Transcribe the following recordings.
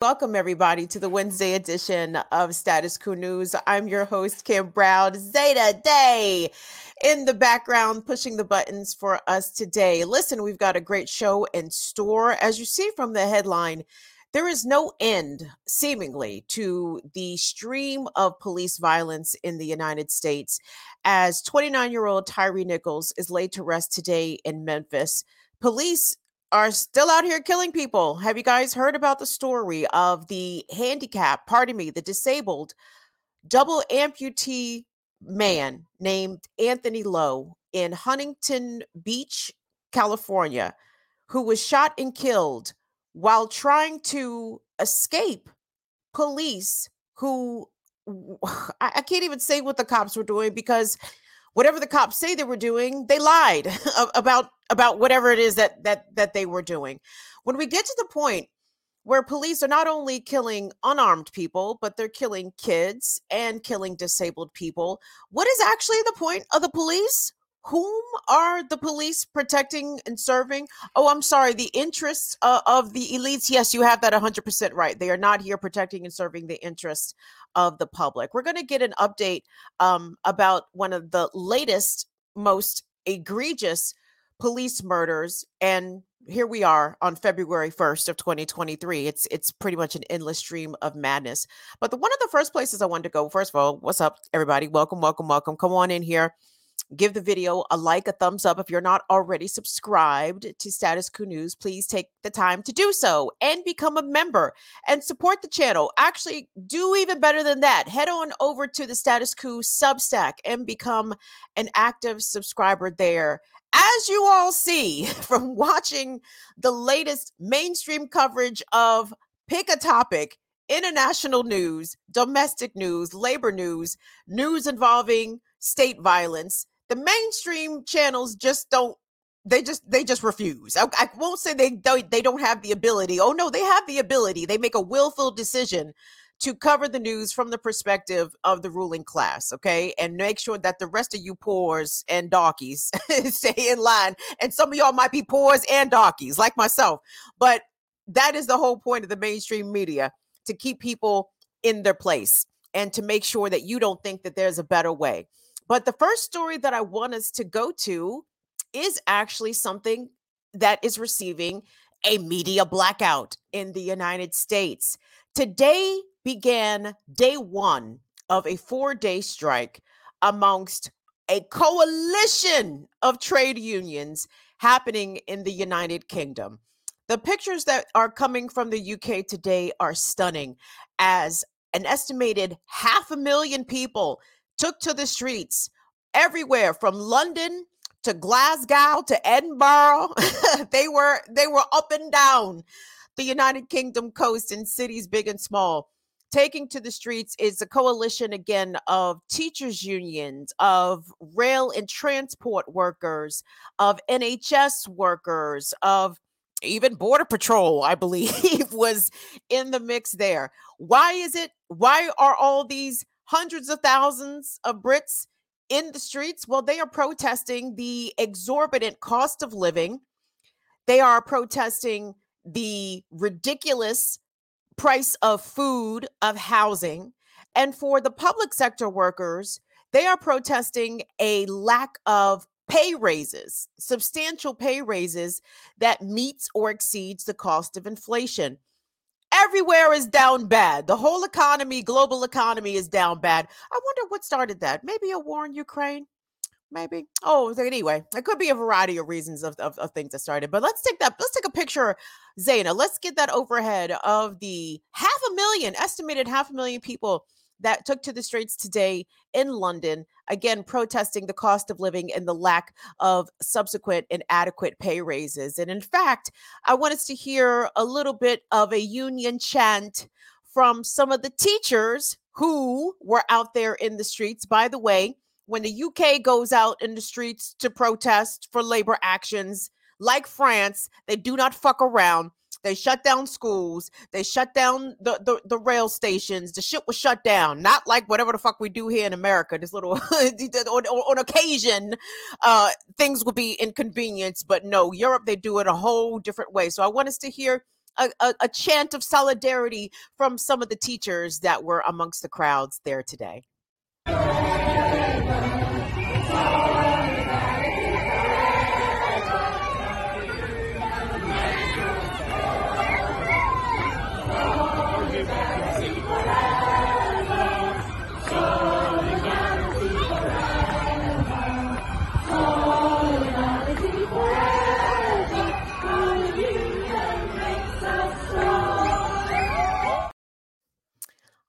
Welcome, everybody, to the Wednesday edition of Status Coup News. I'm your host, Kim Brown. Zeta Day in the background, pushing the buttons for us today. Listen, we've got a great show in store. As you see from the headline, there is no end, seemingly, to the stream of police violence in the United States as 29 year old Tyre Nichols is laid to rest today in Memphis. Police are still out here killing people. Have you guys heard about the story of the handicap, pardon me, the disabled double amputee man named Anthony Lowe in Huntington Beach, California, who was shot and killed while trying to escape police who I, can't even say what the cops were doing because whatever the cops say they were doing, they lied about about whatever it is that that that they were doing. When we get to the point where police are not only killing unarmed people, but they're killing kids and killing disabled people, what is actually the point of the police? whom are the police protecting and serving? Oh, I'm sorry, the interests uh, of the elites. Yes, you have that 100% right. They are not here protecting and serving the interests of the public. We're going to get an update um, about one of the latest, most egregious police murders and here we are on February 1st of 2023. It's it's pretty much an endless stream of madness. But the one of the first places I wanted to go, first of all, what's up, everybody? Welcome, welcome, welcome. Come on in here give the video a like, a thumbs up. If you're not already subscribed to Status Coup News, please take the time to do so and become a member and support the channel. Actually, do even better than that. Head on over to the Status Coup Substack and become an active subscriber there. As you all see from watching the latest mainstream coverage of Pick a Topic, international news, domestic news, labor news, news involving state violence, the mainstream channels just don't they just they just refuse. I, I, won't say they don't they don't have the ability. Oh no they have the ability. They make a willful decision to cover the news from the perspective of the ruling class okay? And make sure that the rest of you poors and darkies stay in line. And some of y'all might be poors and darkies like myself. But that is the whole point of the mainstream media to keep people in their place and to make sure that you don't think that there's a better way but the first story that I want us to go to is actually something that is receiving a media blackout in the United States. Today began day one of a four day strike amongst a coalition of trade unions happening in the United Kingdom. The pictures that are coming from the UK today are stunning as an estimated half a million people took to the streets everywhere from London to Glasgow to Edinburgh. they were they were up and down the United Kingdom coast in cities big and small. Taking to the streets is a coalition again of teachers unions, of rail and transport workers, of NHS workers, of even border patrol i believe was in the mix there why is it why are all these hundreds of thousands of Brits in the streets? Well, they are protesting the exorbitant cost of living. They are protesting the ridiculous price of food, of housing. And for the public sector workers, they are protesting a lack of pay raises, substantial pay raises that meets or exceeds the cost of inflation everywhere is down bad. The whole economy, global economy is down bad. I wonder what started that. Maybe a war in Ukraine. Maybe. Oh, anyway, it could be a variety of reasons of, of, of things that started. But let's take that. Let's take a picture, Zaina. Let's get that overhead of the half a million, estimated half a million people that took to the streets today in London, again, protesting the cost of living and the lack of subsequent and adequate pay raises. And in fact, I want us to hear a little bit of a union chant from some of the teachers who were out there in the streets. By the way, when the UK goes out in the streets to protest for labor actions, like France, they do not fuck around. They shut down schools. They shut down the, the, the rail stations. The shit was shut down. Not like whatever the fuck we do here in America. This little on, on, occasion, uh, things will be inconvenience. But no, Europe they do it a whole different way. So I want us to hear a, a, a chant of solidarity from some of the teachers that were amongst the crowds there today.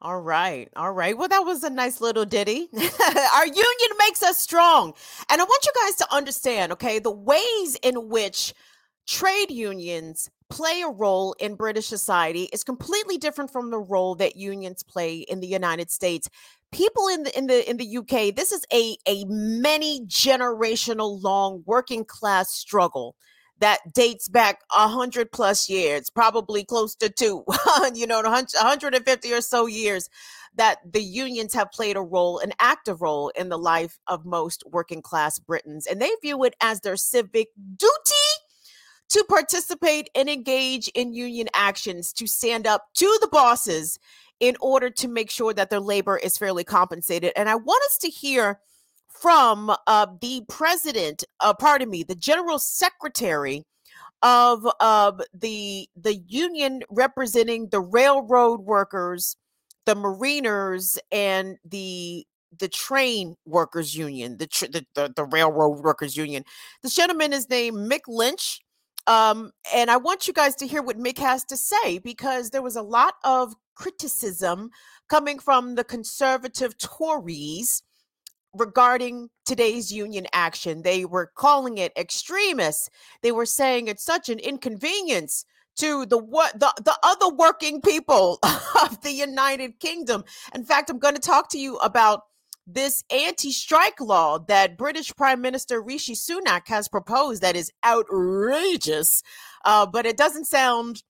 All right. All right. Well, that was a nice little ditty. Our union makes us strong. And I want you guys to understand, okay, the ways in which trade unions play a role in British society is completely different from the role that unions play in the United States. People in the in the in the UK, this is a a many generational long working class struggle that dates back a hundred plus years, probably close to two, you know, 150 or so years that the unions have played a role, an active role in the life of most working class Britons. And they view it as their civic duty to participate and engage in union actions, to stand up to the bosses in order to make sure that their labor is fairly compensated. And I want us to hear from uh, the president, uh, pardon me, the general secretary of uh, the the union representing the railroad workers, the mariners, and the the train workers union, the, tr- the, the the railroad workers union. The gentleman is named Mick Lynch. Um, and I want you guys to hear what Mick has to say because there was a lot of criticism coming from the conservative Tories regarding today's union action. They were calling it extremists. They were saying it's such an inconvenience to the what the, the other working people of the United Kingdom. In fact, I'm going to talk to you about this anti-strike law that British Prime Minister Rishi Sunak has proposed that is outrageous, uh, but it doesn't sound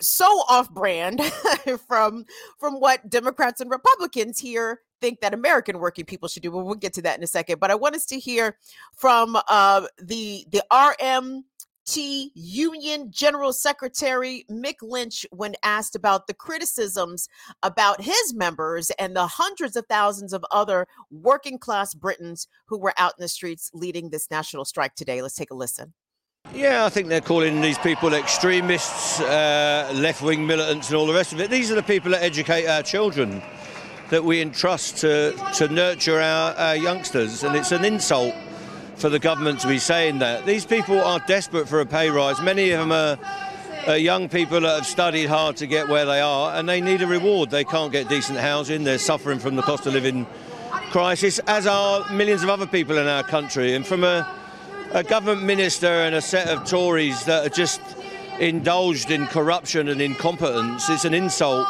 so off-brand from from what Democrats and Republicans here think that American working people should do. But we'll get to that in a second. But I want us to hear from uh, the the RMT Union General Secretary Mick Lynch when asked about the criticisms about his members and the hundreds of thousands of other working class Britons who were out in the streets leading this national strike today. Let's take a listen. Yeah, I think they're calling these people extremists, uh, left wing militants, and all the rest of it. These are the people that educate our children that we entrust to, to nurture our, our youngsters. And it's an insult for the government to be saying that. These people are desperate for a pay rise. Many of them are, are, young people that have studied hard to get where they are, and they need a reward. They can't get decent housing. They're suffering from the cost of living crisis, as are millions of other people in our country. And from a, a government minister and a set of Tories that are just indulged in corruption and incompetence, it's an insult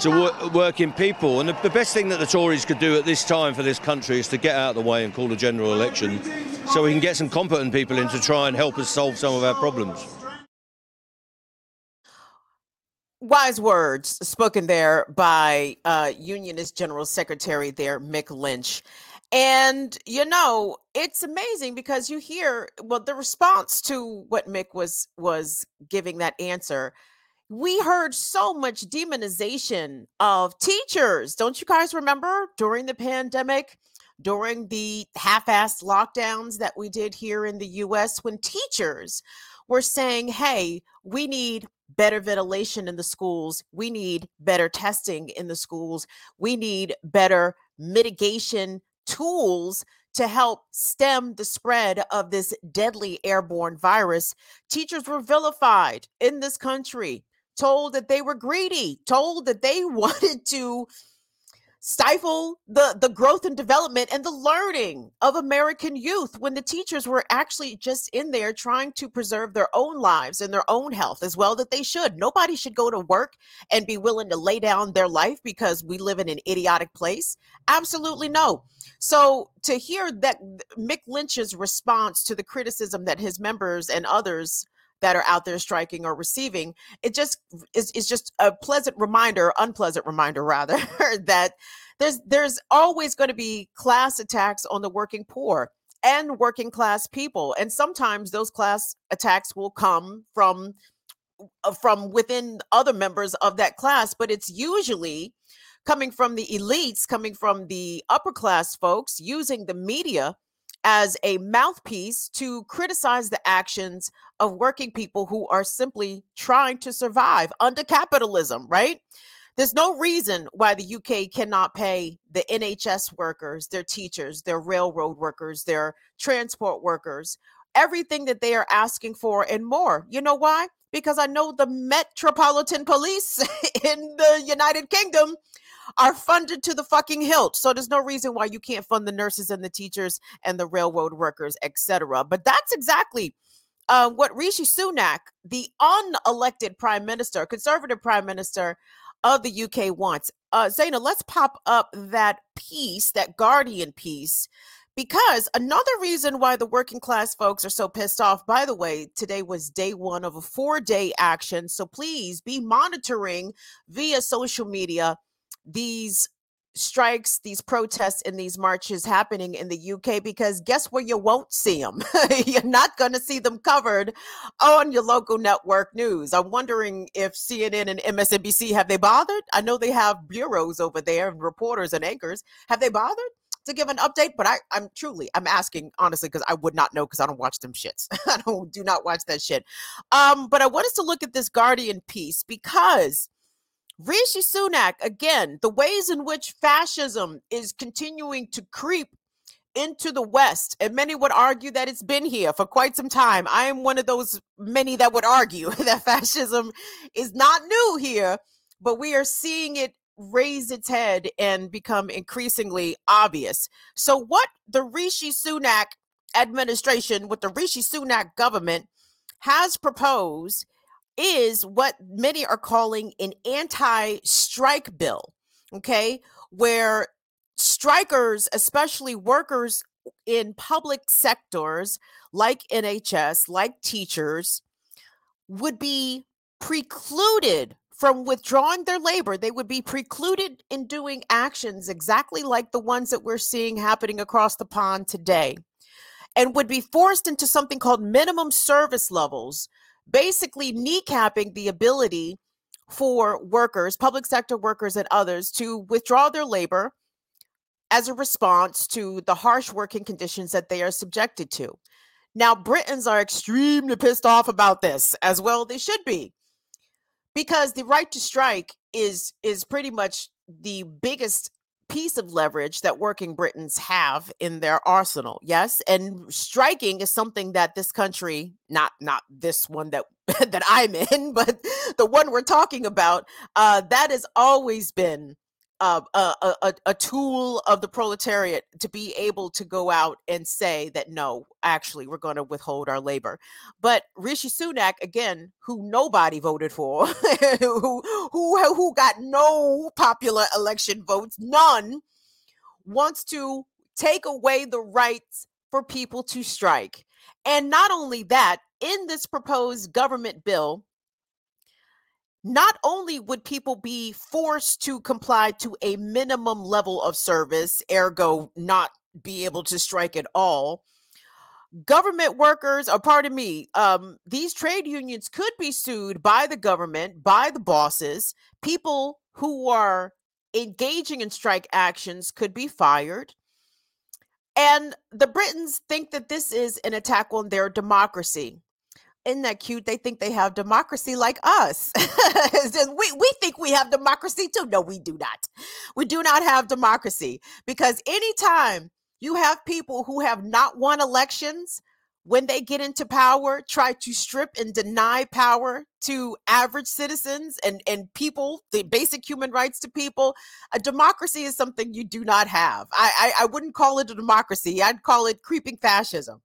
to working people. And the, the best thing that the Tories could do at this time for this country is to get out of the way and call a general election so we can get some competent people in to try and help us solve some of our problems. Wise words spoken there by uh, Unionist General Secretary there, Mick Lynch. And you know, it's amazing because you hear well the response to what Mick was was giving that answer we heard so much demonization of teachers. Don't you guys remember during the pandemic, during the half assed lockdowns that we did here in the US, when teachers were saying, hey, we need better ventilation in the schools, we need better testing in the schools, we need better mitigation tools to help stem the spread of this deadly airborne virus. Teachers were vilified in this country told that they were greedy, told that they wanted to stifle the the growth and development and the learning of American youth when the teachers were actually just in there trying to preserve their own lives and their own health as well that they should. Nobody should go to work and be willing to lay down their life because we live in an idiotic place. Absolutely no. So to hear that Mick Lynch's response to the criticism that his members and others that are out there striking or receiving it just is, is just a pleasant reminder unpleasant reminder rather that there's there's always going to be class attacks on the working poor and working class people and sometimes those class attacks will come from uh, from within other members of that class, but it's usually coming from the elites, coming from the upper class folks, using the media as a mouthpiece to criticize the actions of working people who are simply trying to survive under capitalism, right? There's no reason why the UK cannot pay the NHS workers, their teachers, their railroad workers, their transport workers, everything that they are asking for and more. You know why? Because I know the Metropolitan Police in the United Kingdom are funded to the fucking hilt. So there's no reason why you can't fund the nurses and the teachers and the railroad workers, etc. But that's exactly uh, what Rishi Sunak, the unelected prime minister, conservative prime minister of the UK, wants. Uh, Zaina, let's pop up that piece, that Guardian piece, because another reason why the working class folks are so pissed off, by the way, today was day one of a four day action. So please be monitoring via social media these strikes, these protests, and these marches happening in the UK because guess where you won't see them? You're not going to see them covered on your local network news. I'm wondering if CNN and MSNBC have they bothered? I know they have bureaus over there and reporters and anchors. Have they bothered? To give an update, but I, I'm truly, I'm asking honestly because I would not know because I don't watch them shits. I don't do not watch that shit. Um, but I want us to look at this Guardian piece because Rishi Sunak, again, the ways in which fascism is continuing to creep into the West, and many would argue that it's been here for quite some time. I am one of those many that would argue that fascism is not new here, but we are seeing it raise its head and become increasingly obvious. So, what the Rishi Sunak administration, what the Rishi Sunak government has proposed is what many are calling an anti strike bill, okay, where strikers, especially workers in public sectors like NHS, like teachers, would be precluded from withdrawing their labor. They would be precluded in doing actions exactly like the ones that we're seeing happening across the pond today, and would be forced into something called minimum service levels, basically kneecapping the ability for workers, public sector workers, and others to withdraw their labor as a response to the harsh working conditions that they are subjected to. Now, Britons are extremely pissed off about this, as well they should be, because the right to strike is is pretty much the biggest piece of leverage that working Britons have in their arsenal. Yes, and striking is something that this country, not not this one that that I'm in, but the one we're talking about, uh, that has always been uh, a, a, a tool of the proletariat to be able to go out and say that no, actually, we're going to withhold our labor. But Rishi Sunak, again, who nobody voted for, who, who who got no popular election votes, none, wants to take away the rights for people to strike. And not only that, in this proposed government bill, not only would people be forced to comply to a minimum level of service, ergo, not be able to strike at all, government workers, or pardon me, um, these trade unions could be sued by the government, by the bosses. People who are engaging in strike actions could be fired. And the Britons think that this is an attack on their democracy isn't that cute? They think they have democracy like us. we, we think we have democracy too. No, we do not. We do not have democracy because anytime you have people who have not won elections, when they get into power, try to strip and deny power to average citizens and, and people, the basic human rights to people. A democracy is something you do not have. I, I, I wouldn't call it a democracy. I'd call it creeping fascism.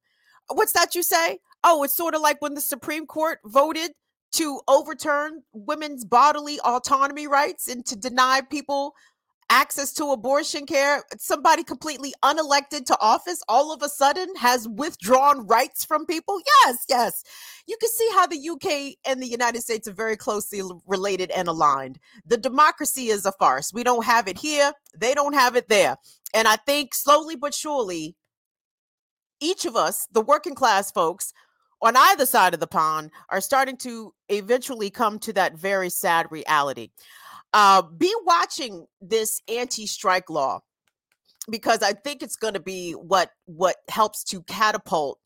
What's that you say? Oh, it's sort of like when the Supreme Court voted to overturn women's bodily autonomy rights and to deny people access to abortion care. Somebody completely unelected to office all of a sudden has withdrawn rights from people. Yes, yes. You can see how the UK and the United States are very closely related and aligned. The democracy is a farce. We don't have it here, they don't have it there. And I think slowly but surely, each of us, the working class folks, on either side of the pond are starting to eventually come to that very sad reality. Uh, be watching this anti-strike law because I think it's going to be what what helps to catapult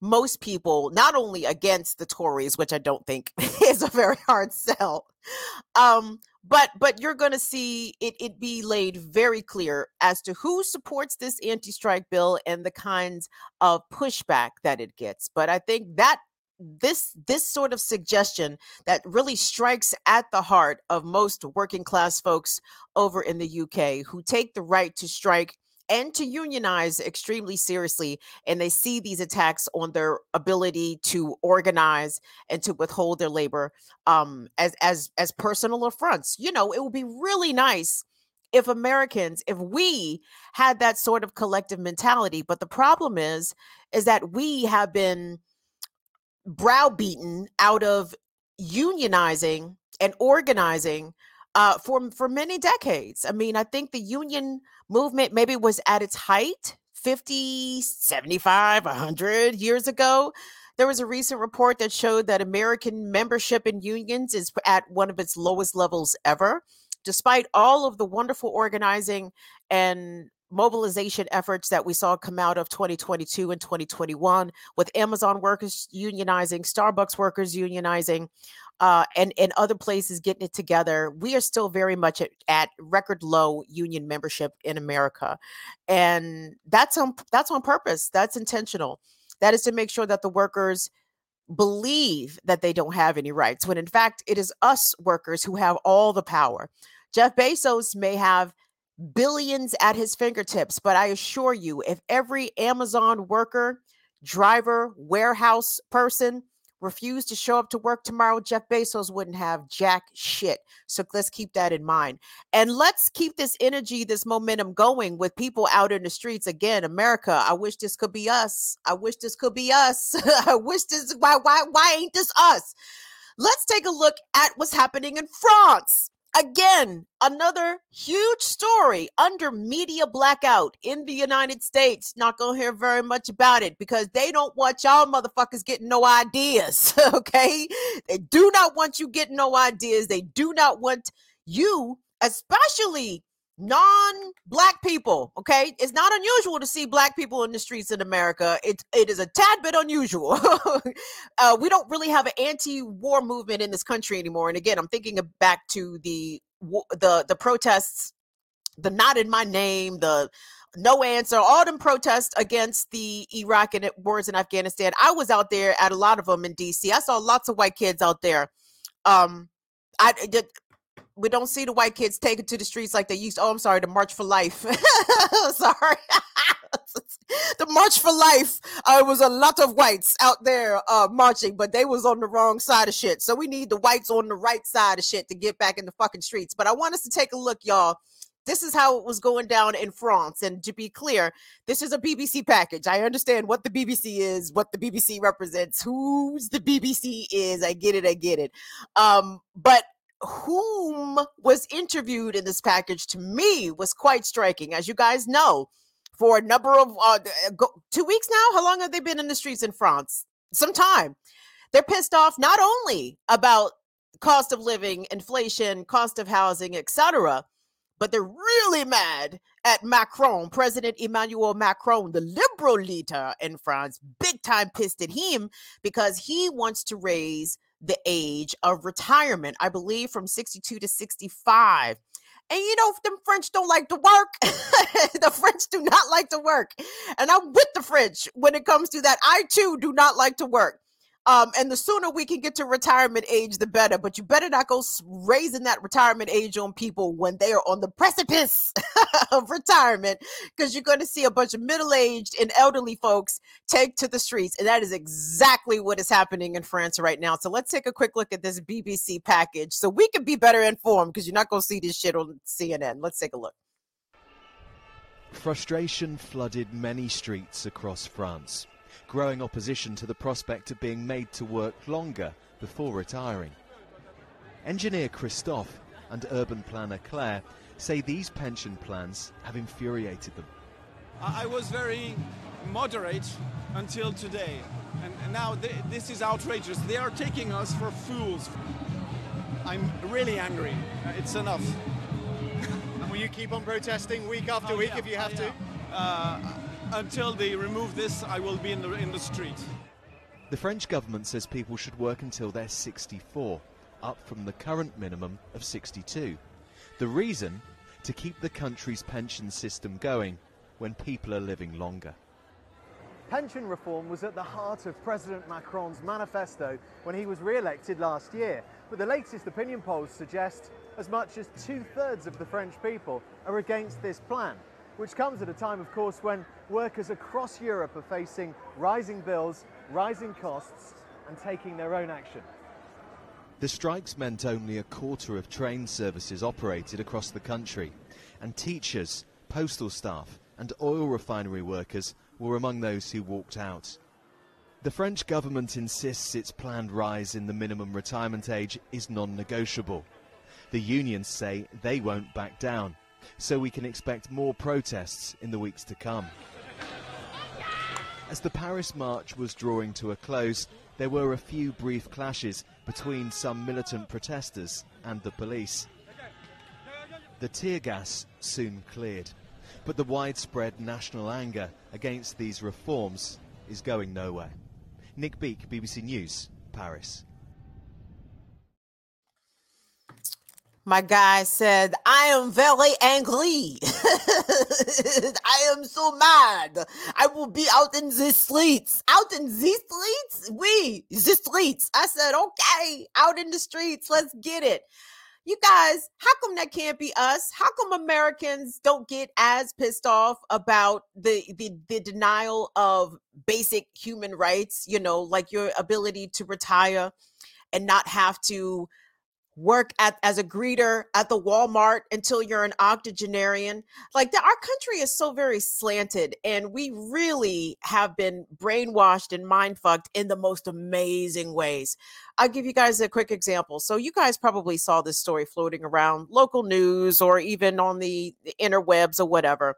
most people not only against the Tories, which I don't think is a very hard sell, um, but but you're going to see it it be laid very clear as to who supports this anti-strike bill and the kinds of pushback that it gets. But I think that this this sort of suggestion that really strikes at the heart of most working class folks over in the UK who take the right to strike and to unionize extremely seriously and they see these attacks on their ability to organize and to withhold their labor um, as as as personal affronts you know it would be really nice if americans if we had that sort of collective mentality but the problem is is that we have been browbeaten out of unionizing and organizing uh, for for many decades. I mean, I think the union movement maybe was at its height 50, 75, 100 years ago. There was a recent report that showed that American membership in unions is at one of its lowest levels ever. Despite all of the wonderful organizing and mobilization efforts that we saw come out of 2022 and 2021 with Amazon workers unionizing, Starbucks workers unionizing, uh, and and other places getting it together. We are still very much at, at record low union membership in America, and that's on that's on purpose. That's intentional. That is to make sure that the workers believe that they don't have any rights when in fact it is us workers who have all the power. Jeff Bezos may have billions at his fingertips. But I assure you, if every Amazon worker, driver, warehouse person refused to show up to work tomorrow, Jeff Bezos wouldn't have jack shit. So let's keep that in mind. And let's keep this energy, this momentum going with people out in the streets. Again, America, I wish this could be us. I wish this could be us. I wish this why why why ain't this us? Let's take a look at what's happening in France. Again, another huge story under media blackout in the United States. Not gonna hear very much about it because they don't want y'all motherfuckers getting no ideas. Okay. They do not want you getting no ideas. They do not want you, especially non-black people okay? It's not unusual to see black people in the streets in america. It, it is a tad bit unusual. Uh, we don't really have an anti-war movement in this country anymore. And again i'm thinking back to the the the protests the not in my name the no answer all them protests against the iraq and wars in afghanistan. I was out there at a lot of them in dc i saw lots of white kids out there. Um I we don't see the white kids taken to the streets like they used. Oh, I'm sorry, the March for Life. sorry. the March for Life. Uh, was a lot of whites out there uh, marching, but they was on the wrong side of shit. So we need the whites on the right side of shit to get back in the fucking streets. But I want us to take a look, y'all. This is how it was going down in France. And to be clear, this is a BBC package. I understand what the BBC is, what the BBC represents, who's the BBC is. I get it. I get it. Um, but whom was interviewed in this package to me was quite striking. As you guys know, for a number of uh, uh two weeks now, how long have they been in the streets in France? Some time. They're pissed off not only about cost of living, inflation, cost of housing, etc., but they're really mad at Macron, President Emmanuel Macron, the liberal leader in France, big time pissed at him because he wants to raise the age of retirement, I believe from 62 to 65. And you know, the French don't like to work. the French do not like to work. And I'm with the French when it comes to that. I too do not like to work. Um, and the sooner we can get to retirement age, the better. But you better not go raising that retirement age on people when they are on the precipice of retirement, because you're going to see a bunch of middle aged and elderly folks take to the streets. And that is exactly what is happening in France right now. So let's take a quick look at this BBC package so we can be better informed, because you're not going to see this shit on CNN. Let's take a look. Frustration flooded many streets across France growing opposition to the prospect of being made to work longer before retiring. Engineer Christophe and urban planner Claire say these pension plans have infuriated them. I was very moderate until today. And, and now th this is outrageous. They are taking us for fools. I'm really angry. Uh, it's enough. and will you keep on protesting week after Oh, week yeah, if you have oh, to? Uh, until they remove this, I will be in the in the street. The French government says people should work until they're 64, up from the current minimum of 62. The reason? To keep the country's pension system going when people are living longer. Pension reform was at the heart of President Macron's manifesto when he was re-elected last year. But the latest opinion polls suggest as much as two-thirds of the French people are against this plan, which comes at a time, of course, when workers across Europe are facing rising bills, rising costs, and taking their own action. The strikes meant only a quarter of train services operated across the country, and teachers, postal staff, and oil refinery workers were among those who walked out. The French government insists its planned rise in the minimum retirement age is non negotiable. The unions say they won't back down, so we can expect more protests in the weeks to come. As the Paris march was drawing to a close, there were a few brief clashes between some militant protesters and the police. The tear gas soon cleared, but the widespread national anger against these reforms is going nowhere. Nick Beake, BBC News, Paris. My guy said, I am very angry. I am so mad. I will be out in the streets. Out in the streets? We, the streets. I said, okay, out in the streets. Let's get it. You guys, how come that can't be us? How come Americans don't get as pissed off about the, the the denial of basic human rights, you know, like your ability to retire and not have to work at as a greeter at the Walmart until you're an octogenarian. Like the, our country is so very slanted, and we really have been brainwashed and mind fucked in the most amazing ways. I'll give you guys a quick example. So you guys probably saw this story floating around local news or even on the, the interwebs or whatever.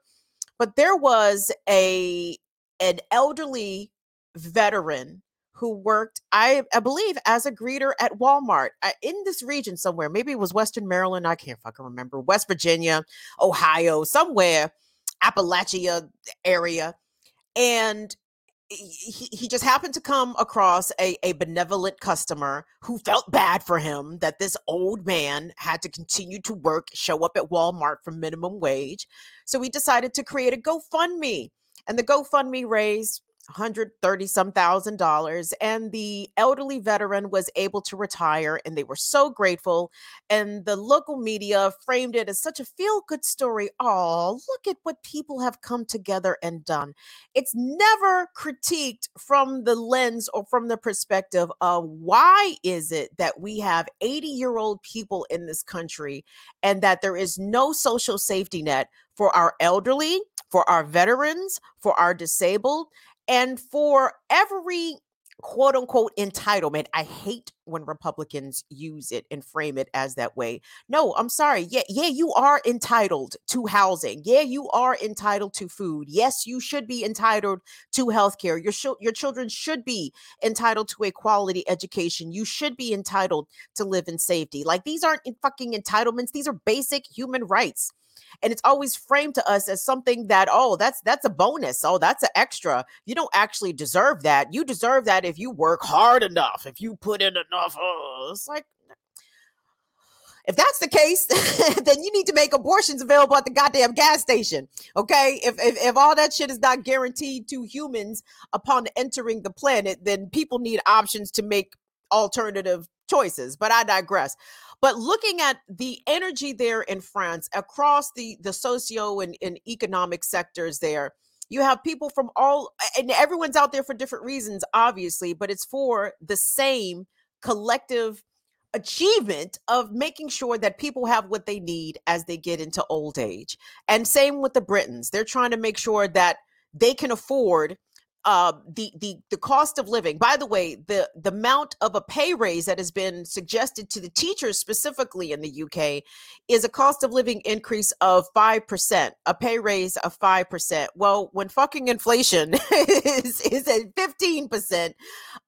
But there was a an elderly veteran who worked, I, I believe, as a greeter at Walmart uh, in this region somewhere. Maybe it was Western Maryland. I can't fucking remember. West Virginia, Ohio, somewhere, Appalachia area. And he, he just happened to come across a, a benevolent customer who felt bad for him that this old man had to continue to work, show up at Walmart for minimum wage. So he decided to create a GoFundMe. And the GoFundMe raised 130 some thousand dollars and the elderly veteran was able to retire and they were so grateful and the local media framed it as such a feel good story. Oh look at what people have come together and done. It's never critiqued from the lens or from the perspective of why is it that we have 80 year old people in this country and that there is no social safety net for our elderly for our veterans for our disabled and for every quote unquote entitlement, I hate when Republicans use it and frame it as that way. No, I'm sorry. Yeah, yeah, you are entitled to housing. Yeah, you are entitled to food. Yes, you should be entitled to health care. Your, sh- your children should be entitled to a quality education. You should be entitled to live in safety. Like these aren't fucking entitlements, these are basic human rights and it's always framed to us as something that oh that's that's a bonus oh that's an extra you don't actually deserve that you deserve that if you work hard enough if you put in enough oh, it's like if that's the case, then you need to make abortions available at the goddamn gas station. Okay. If, if, if all that shit is not guaranteed to humans upon entering the planet, then people need options to make alternative choices. But I digress. But looking at the energy there in France across the, the socio and, and economic sectors there, you have people from all, and everyone's out there for different reasons, obviously, but it's for the same collective achievement of making sure that people have what they need as they get into old age. And same with the Britons. They're trying to make sure that they can afford uh, the the the cost of living. By the way, the the amount of a pay raise that has been suggested to the teachers specifically in the UK is a cost of living increase of five percent, a pay raise of five percent. Well, when fucking inflation is is at fifteen percent,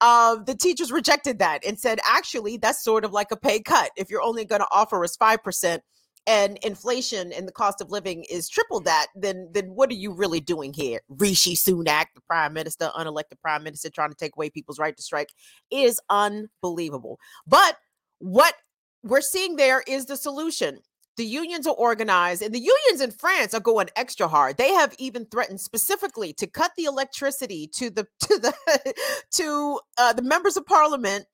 uh, the teachers rejected that and said, actually, that's sort of like a pay cut if you're only going to offer us five percent and inflation and the cost of living is triple that, then then what are you really doing here? Rishi Sunak, the prime minister, unelected prime minister, trying to take away people's right to strike is unbelievable. But what we're seeing there is the solution. The unions are organized, and the unions in France are going extra hard. They have even threatened specifically to cut the electricity to the to the to uh, the members of parliament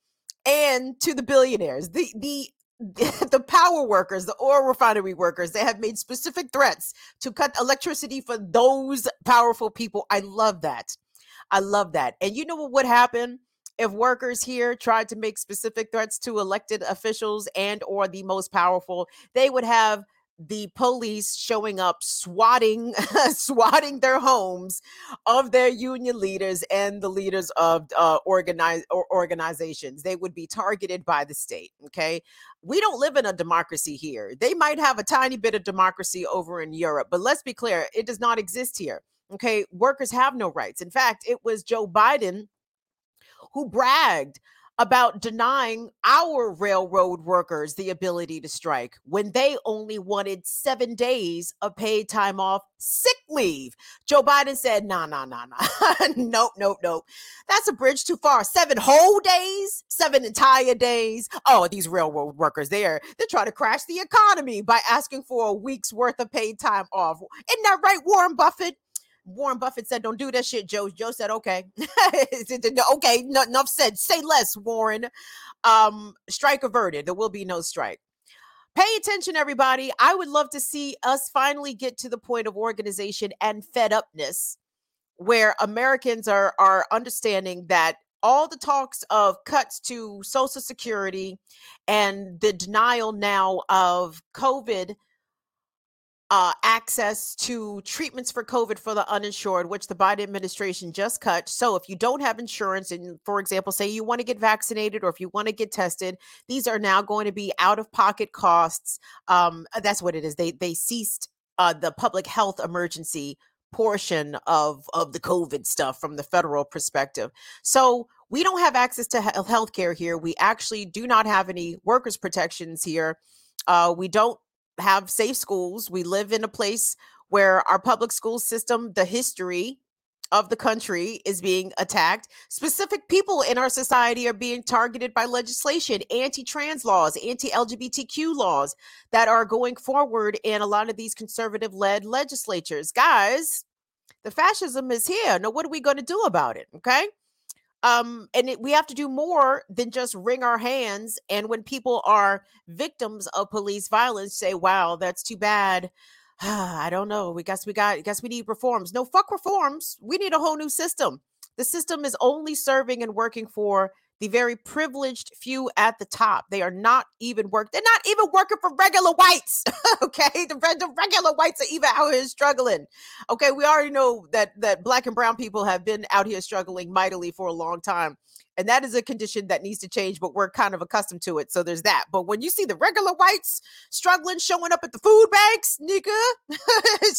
and to the billionaires. The the the power workers, the oil refinery workers, they have made specific threats to cut electricity for those powerful people. I love that. I love that. And you know what would happen if workers here tried to make specific threats to elected officials and or the most powerful? They would have the police showing up swatting swatting their homes of their union leaders and the leaders of uh, organized or organizations. They would be targeted by the state okay? We don't live in a democracy here. They might have a tiny bit of democracy over in europe but let's be clear it does not exist here okay? Workers have no rights. In fact it was joe biden who bragged about denying our railroad workers the ability to strike when they only wanted seven days of paid time off sick leave. Joe Biden said, nah, nah, nah, nah. nope, nope, nope. That's a bridge too far. Seven whole days, seven entire days. Oh, these railroad workers there, they're trying to crash the economy by asking for a week's worth of paid time off. Isn't that right, Warren Buffett? Warren Buffett said, "Don't do that shit." Joe Joe said, "Okay, okay, enough said. Say less, Warren." Um, strike averted. There will be no strike. Pay attention, everybody. I would love to see us finally get to the point of organization and fed upness, where Americans are are understanding that all the talks of cuts to Social Security and the denial now of COVID uh, access to treatments for COVID for the uninsured, which the Biden administration just cut. So, if you don't have insurance, and for example, say you want to get vaccinated or if you want to get tested, these are now going to be out of pocket costs. Um, that's what it is. They they ceased uh, the public health emergency portion of of the COVID stuff from the federal perspective. So we don't have access to health care here. We actually do not have any workers' protections here. Uh, we don't have safe schools. We live in a place where our public school system, the history of the country is being attacked. Specific people in our society are being targeted by legislation, anti trans laws, anti LGBTQ laws that are going forward in a lot of these conservative led legislatures. Guys, the fascism is here. Now, what are we going to do about it? Okay um, and it, we have to do more than just wring our hands. And when people are victims of police violence, say, "Wow, that's too bad." I don't know. We guess we got. Guess we need reforms. No, fuck reforms. We need a whole new system. The system is only serving and working for the very privileged few at the top. They are not even work. They're not even working for regular whites. okay, the, the regular whites are even out here struggling. Okay, we already know that that black and brown people have been out here struggling mightily for a long time. And that is a condition that needs to change, but we're kind of accustomed to it. So there's that. But when you see the regular whites struggling, showing up at the food banks, nigga,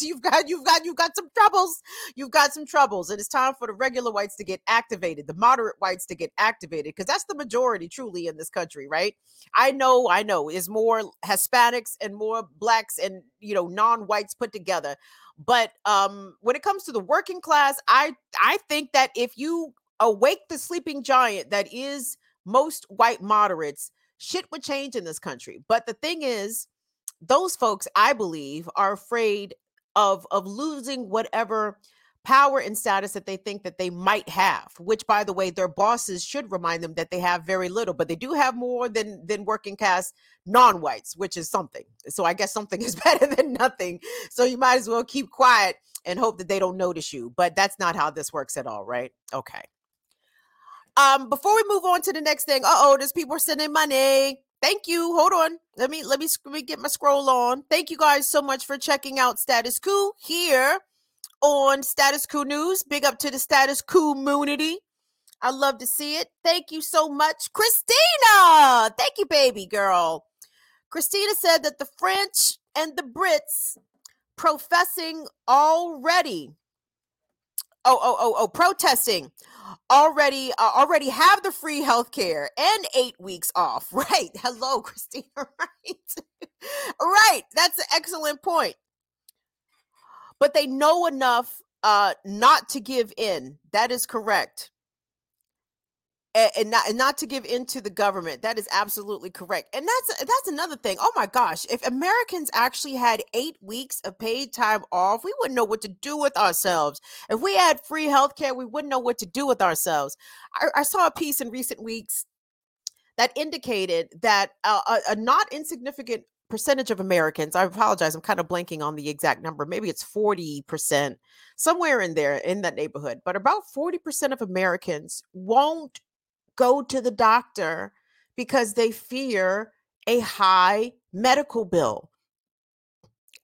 you've got you've got you've got some troubles. You've got some troubles. And it's time for the regular whites to get activated, the moderate whites to get activated, because that's the majority truly in this country, right? I know, I know, is more Hispanics and more blacks and you know, non-whites put together. But um when it comes to the working class, I I think that if you awake the sleeping giant that is most white moderates, shit would change in this country. But the thing is, those folks, I believe, are afraid of of losing whatever power and status that they think that they might have which by the way their bosses should remind them that they have very little but they do have more than than working class non-whites which is something. So i guess something is better than nothing. So you might as well keep quiet and hope that they don't notice you. But that's not how this works at all right? Okay um, before we move on to the next thing, uh oh, there's people sending money. Thank you. Hold on. Let me let me, let me get my scroll on. Thank you guys so much for checking out Status Coup here on Status Coup News. Big up to the Status Coup community. I love to see it. Thank you so much, Christina. Thank you, baby girl. Christina said that the French and the Brits professing already. Oh, oh, oh, oh, protesting. Already uh, already have the free health care and eight weeks off right? Hello christina right? Right that's an excellent point. But they know enough uh not to give in. That is correct and, and not and not to give in to the government. That is absolutely correct. And that's that's another thing. Oh my gosh, if Americans actually had 8 weeks of paid time off, we wouldn't know what to do with ourselves. If we had free health care, we wouldn't know what to do with ourselves. I, I saw a piece in recent weeks that indicated that uh, a, a not insignificant percentage of Americans, I apologize, I'm kind of blanking on the exact number. Maybe it's 40%, somewhere in there in that neighborhood. But about 40% of Americans won't go to the doctor because they fear a high medical bill.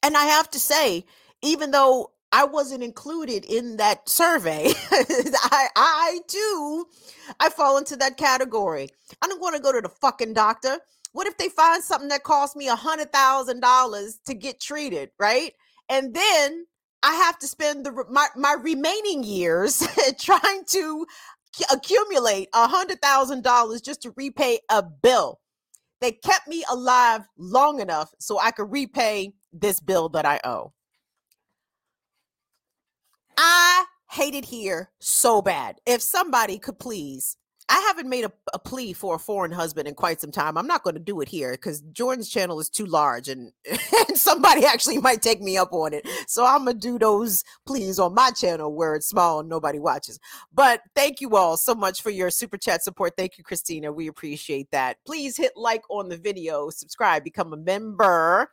And I have to say, even though I wasn't included in that survey, I, I too, I fall into that category. I don't want to go to the fucking doctor. What if they find something that costs me a hundred thousand dollars to get treated, right? And then I have to spend the my, my remaining years trying to accumulate a hundred thousand dollars just to repay a bill. They kept me alive long enough so I could repay this bill that I owe. I hate it here so bad. If somebody could please I haven't made a, a, plea for a foreign husband in quite some time. I'm not going to do it here because Jordan's channel is too large and, and somebody actually might take me up on it. So I'm going to do those pleas on my channel where it's small and nobody watches. But thank you all so much for your super chat support. Thank you, Christina. We appreciate that. Please hit like on the video, subscribe, become a member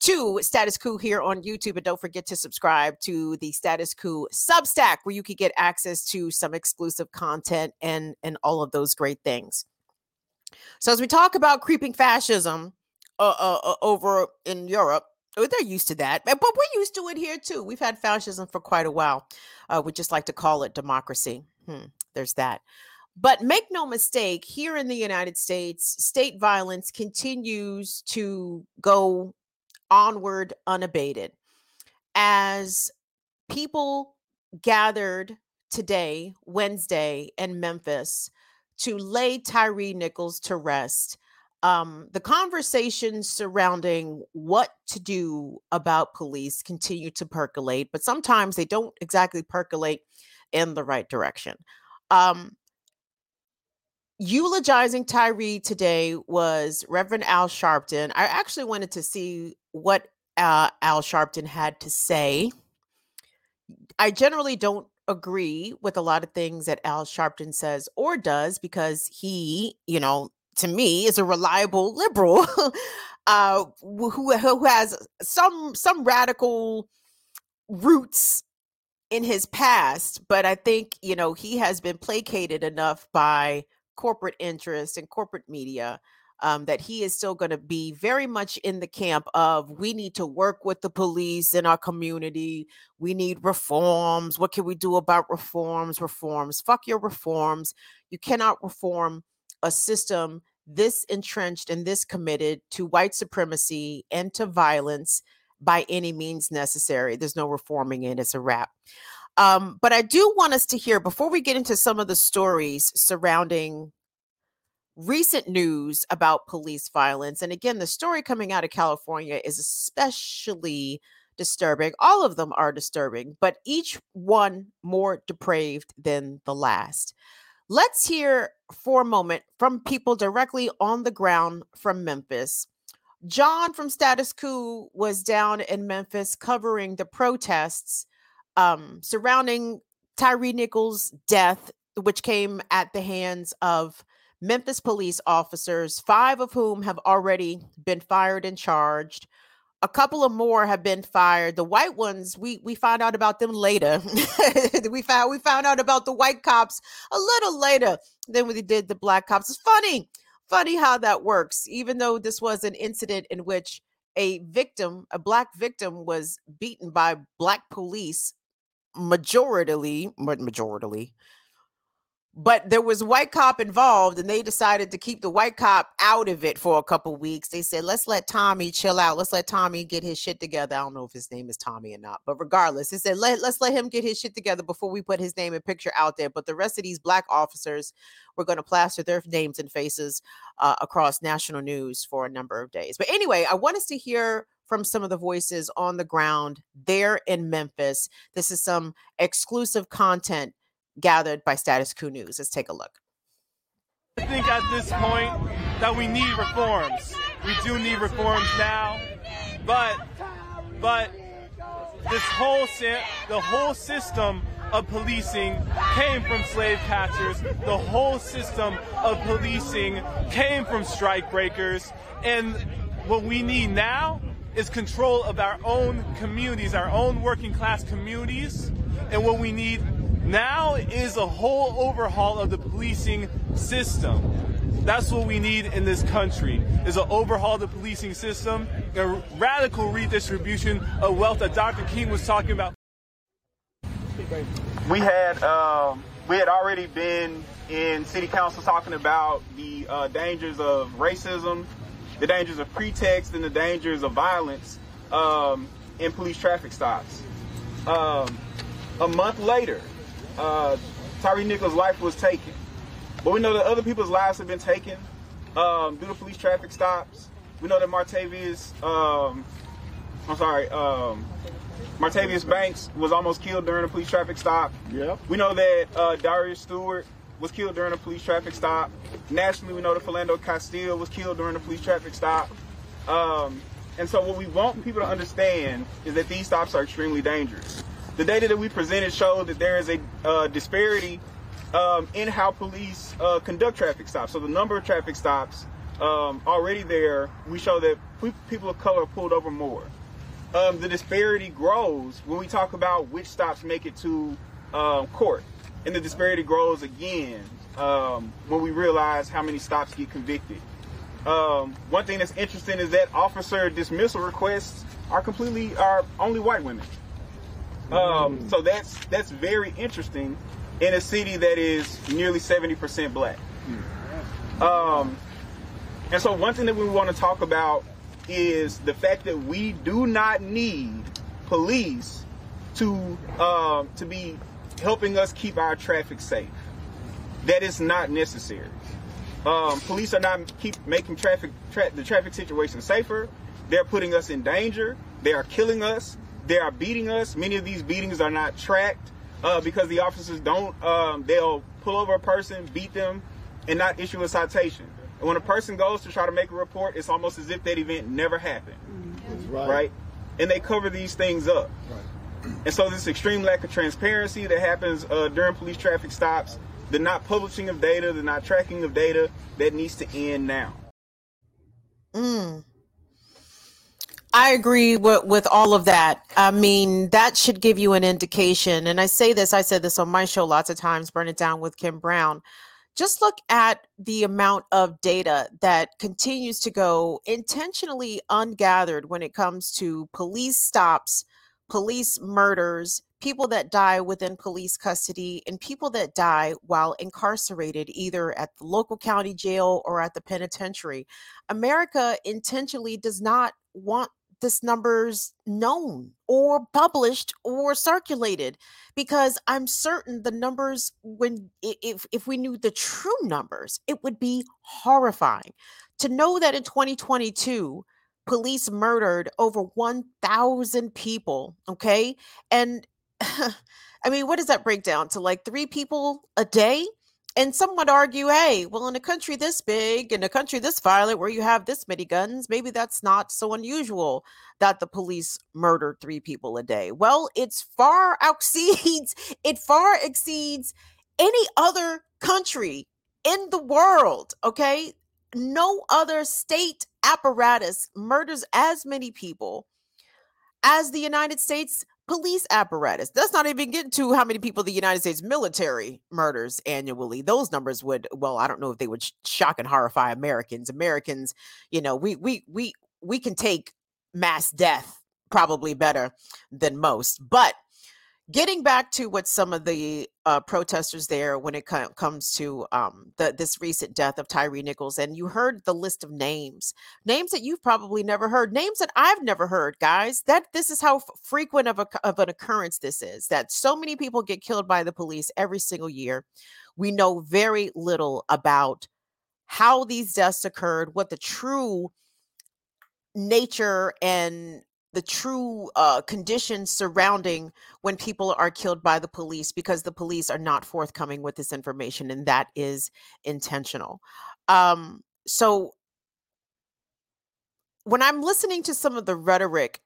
to Status Coup here on YouTube. And don't forget to subscribe to the Status Coup Substack, where you can get access to some exclusive content and, and all of those great things. So, as we talk about creeping fascism uh, uh, uh, over in Europe, oh, they're used to that, but we're used to it here too. We've had fascism for quite a while. Uh, we just like to call it democracy. Hmm, there's that. But make no mistake, here in the United States, state violence continues to go onward unabated. As people gathered today, Wednesday, in Memphis to lay Tyre Nichols to rest, um, the conversations surrounding what to do about police continue to percolate, but sometimes they don't exactly percolate in the right direction. Um, eulogizing Tyre today was Reverend Al Sharpton. I actually wanted to see what uh, Al Sharpton had to say. I generally don't agree with a lot of things that Al Sharpton says or does because he, you know, to me is a reliable liberal uh, who who has some some radical roots in his past, but I think, you know, he has been placated enough by corporate interest and corporate media um, that he is still going to be very much in the camp of we need to work with the police in our community. We need reforms. What can we do about reforms? Reforms. Fuck your reforms. You cannot reform a system this entrenched and this committed to white supremacy and to violence by any means necessary. There's no reforming it. It's a wrap. Um, but I do want us to hear before we get into some of the stories surrounding recent news about police violence. And again, the story coming out of California is especially disturbing. All of them are disturbing, but each one more depraved than the last. Let's hear for a moment from people directly on the ground from Memphis. John from Status Coup was down in Memphis covering the protests um, surrounding Tyre Nichols' death, which came at the hands of Memphis police officers, five of whom have already been fired and charged. A couple of more have been fired. The white ones, we we found out about them later. we found we found out about the white cops a little later than we did the black cops. It's funny, funny how that works. Even though this was an incident in which a victim, a black victim, was beaten by black police majoritarily, majoritarily, but there was white cop involved and they decided to keep the white cop out of it for a couple weeks. They said let's let tommy chill out. Let's let tommy get his shit together. I don't know if his name is tommy or not but regardless they said let, let's let him get his shit together before we put his name and picture out there. But the rest of these black officers were going to plaster their names and faces uh, across national news for a number of days. But anyway i want us to hear from some of the voices on the ground there in memphis. This is some exclusive content gathered by Status Coup News. Let's take a look. I think at this point that we need reforms. We do need reforms now, but but this whole the whole system of policing came from slave catchers. The whole system of policing came from strike breakers. And what we need now is control of our own communities, our own working class communities. And what we need now is a whole overhaul of the policing system. That's what we need in this country, is an overhaul of the policing system, a radical redistribution of wealth that Dr. King was talking about. We had, um, we had already been in city council talking about the uh, dangers of racism, the dangers of pretext, and the dangers of violence um, in police traffic stops. Um, a month later, uh, Tyre Nichols' life was taken. But we know that other people's lives have been taken um, due to police traffic stops. We know that Martavius, um, I'm sorry, um, Martavius Banks was almost killed during a police traffic stop. Yeah. We know that uh, Darius Stewart was killed during a police traffic stop. Nationally, we know that Philando Castile was killed during a police traffic stop. Um, and so, what we want people to understand is that these stops are extremely dangerous the data that we presented showed that there is a uh, disparity um, in how police uh, conduct traffic stops. So the number of traffic stops um, already there, we show that people of color are pulled over more. Um, the disparity grows when we talk about which stops make it to um, court, and the disparity grows again um, when we realize how many stops get convicted. Um, one thing that's interesting is that officer dismissal requests are completely are only white women. Um, so that's that's very interesting in a city that is nearly 70% black. Um, and so one thing that we want to talk about is the fact that we do not need police to um, to be helping us keep our traffic safe. That is not necessary. Um, police are not keep making traffic tra- the traffic situation safer. They're putting us in danger. They are killing us. They are beating us. Many of these beatings are not tracked uh, because the officers don't. Um, they'll pull over a person, beat them, and not issue a citation. And when a person goes to try to make a report, it's almost as if that event never happened. Right. right. And they cover these things up. Right. And so this extreme lack of transparency that happens uh, during police traffic stops, the not publishing of data, the not tracking of data, that needs to end now. Mm. I agree with, with all of that. I mean, that should give you an indication. And I say this, I said this on my show lots of times, Burn It Down with Kim Brown. Just look at the amount of data that continues to go intentionally ungathered when it comes to police stops, police murders, people that die within police custody, and people that die while incarcerated, either at the local county jail or at the penitentiary. America intentionally does not want this number's known or published or circulated because i'm certain the numbers when if if we knew the true numbers it would be horrifying. To know that in 2022 police murdered over 1000 people okay? And i mean what does that break down to like 3 people a day and some would argue, hey, well, in a country this big, in a country this violent, where you have this many guns, maybe that's not so unusual that the police murder three people a day. Well, it's far exceeds, it far exceeds any other country in the world. Okay. No other state apparatus murders as many people as the United States police apparatus. That's not even getting to how many people the United States military murders annually. Those numbers would, well, I don't know if they would shock and horrify Americans. Americans, you know, we we we we can take mass death probably better than most. But getting back to what some of the uh, protesters there when it co- comes to um, the, this recent death of Tyre Nichols, and you heard the list of names, names that you've probably never heard, names that I've never heard, guys. That this is how f- frequent of, a, of an occurrence this is. That so many people get killed by the police every single year. We know very little about how these deaths occurred, what the true nature and the true uh, conditions surrounding when people are killed by the police because the police are not forthcoming with this information and that is intentional. Um, so when i'm listening to some of the rhetoric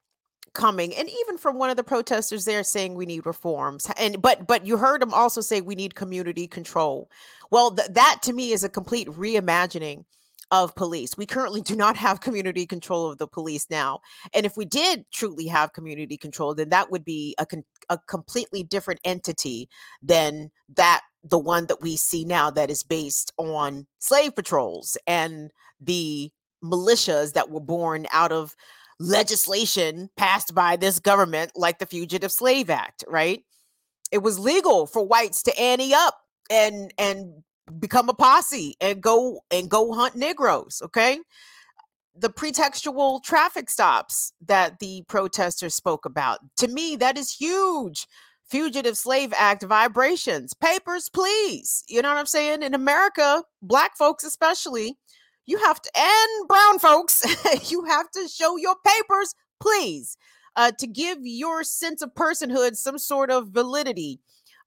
coming and even from one of the protesters there saying we need reforms and but but you heard him also say we need community control. Well th- that to me is a complete reimagining of police. We currently do not have community control of the police now. And if we did truly have community control, then that would be a, con- a completely different entity than that the one that we see now that is based on slave patrols and the militias that were born out of legislation passed by this government like the Fugitive Slave Act, right? It was legal for whites to ante up and and become a posse and go and go hunt negroes okay? The pretextual traffic stops that the protesters spoke about to me that is huge. Fugitive slave act vibrations papers please you know what i'm saying? In america black folks especially you have to and brown folks you have to show your papers please uh, to give your sense of personhood some sort of validity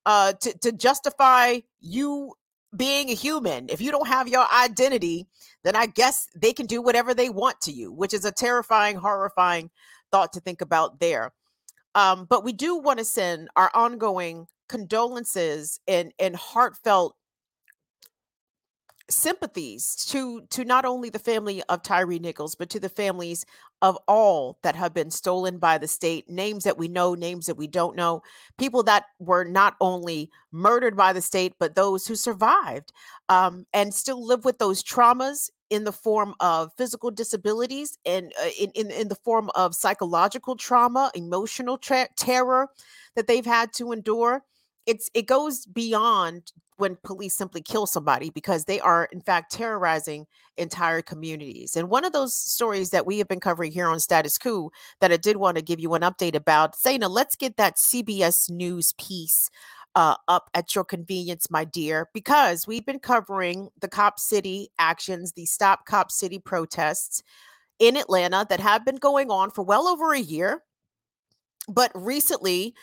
uh, to, to justify you being a human. If you don't have your identity, then I guess they can do whatever they want to you, which is a terrifying, horrifying thought to think about there. Um, but we do want to send our ongoing condolences and, and heartfelt sympathies to to not only the family of Tyre Nichols, but to the families of all that have been stolen by the state, names that we know, names that we don't know, people that were not only murdered by the state, but those who survived um, and still live with those traumas in the form of physical disabilities and uh, in, in, in the form of psychological trauma, emotional tra- terror that they've had to endure. It's it goes beyond when police simply kill somebody because they are in fact terrorizing entire communities. And one of those stories that we have been covering here on Status Coup that I did want to give you an update about, Zaina, let's get that CBS News piece uh, up at your convenience, my dear, because we've been covering the Cop City actions, the Stop Cop City protests in Atlanta that have been going on for well over a year. But recently,